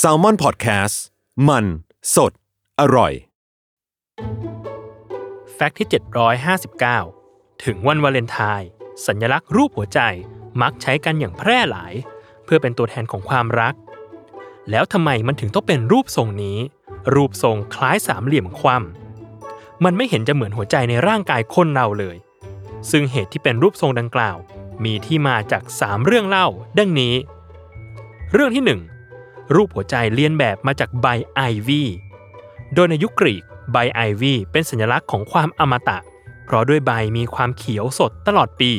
s a l ม o n PODCAST มัน สด อร่อย แฟกต์ที่ 759 ถึงวันวาเลนไทน์สัญลักษณ์รูปหัวใจมักใช้กันอย่างแพร่หลาย เพื่อเป็นตัวแทนของความรัก แล้วทำไมมันถึงต้องเป็นรูปทรงนี้ รูปทรงคล้ายสามเหลี่ยมคว่ำมันไม่เห็นจะเหมือนหัวใจในร่างกายคนเราเลย ซึ่งเหตุที่เป็นรูปทรงดังกล่าว มีที่มาจาก3เรื่องเล่า ดังนี้ เรื่องที่ 1 รูปหัวใจเลียนแบบมาจากใบไอวี่โดยในยุคกรีกใบไอวี่เป็นสัญลักษณ์ของความอมตะ เพราะด้วยใบมีความเขียวสดตลอดปี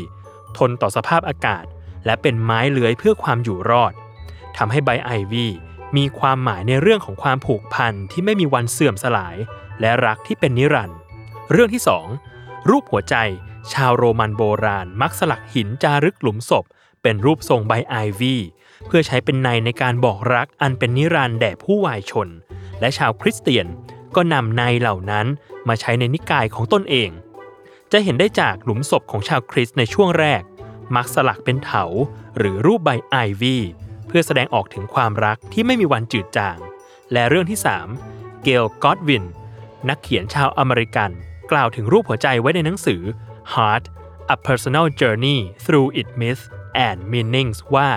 ทนต่อสภาพอากาศ และเป็นไม้เลื้อยเพื่อความอยู่รอดทำให้ใบไอวี่มีความหมายในเรื่องของความผูกพันที่ไม่มีวันเสื่อมสลาย และรักที่เป็นนิรันดร์เรื่องที่ 2 รูปหัวใจ ชาวโรมันโบราณมักสลักหินจารึกหลุมศพ เป็นรูปทรงใบไอวี่เพื่อใช้เป็นในในการบอกรักอันเป็นนิรันดร์แด่ผู้วายชน และชาวคริสเตียนก็นำในเหล่านั้นมาใช้ในนิกายของตนเอง จะเห็นได้จากหลุมศพของชาวคริสในช่วงแรก มักสลักเป็นเถาหรือรูปใบไอวี่เพื่อแสดงออกถึงความรักที่ไม่มีวันจืดจาง และเรื่องที่ 3 เกลกอดวิน นักเขียนชาวอเมริกัน กล่าวถึงรูปหัวใจไว้ในหนังสือ Heart A Personal Journey Through it Myths and Meanings ว่า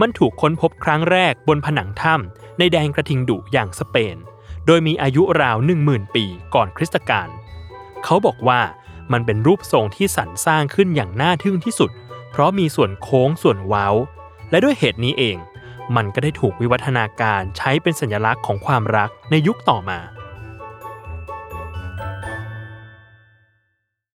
มันถูกค้นพบครั้งแรกบนผนังถ้ำในแดนกระทิงดุอย่างสเปน โดยมีอายุราว 10,000 ปีก่อนคริสตกาลเขาบอกว่ามันเป็นรูปทรงที่สรรสร้างขึ้นอย่างน่าทึ่งที่สุด เพราะมีส่วนโค้งส่วนเว้า และด้วยเหตุนี้เอง มันก็ได้ถูกวิวัฒนาการใช้เป็นสัญลักษณ์ของความรักในยุคต่อมา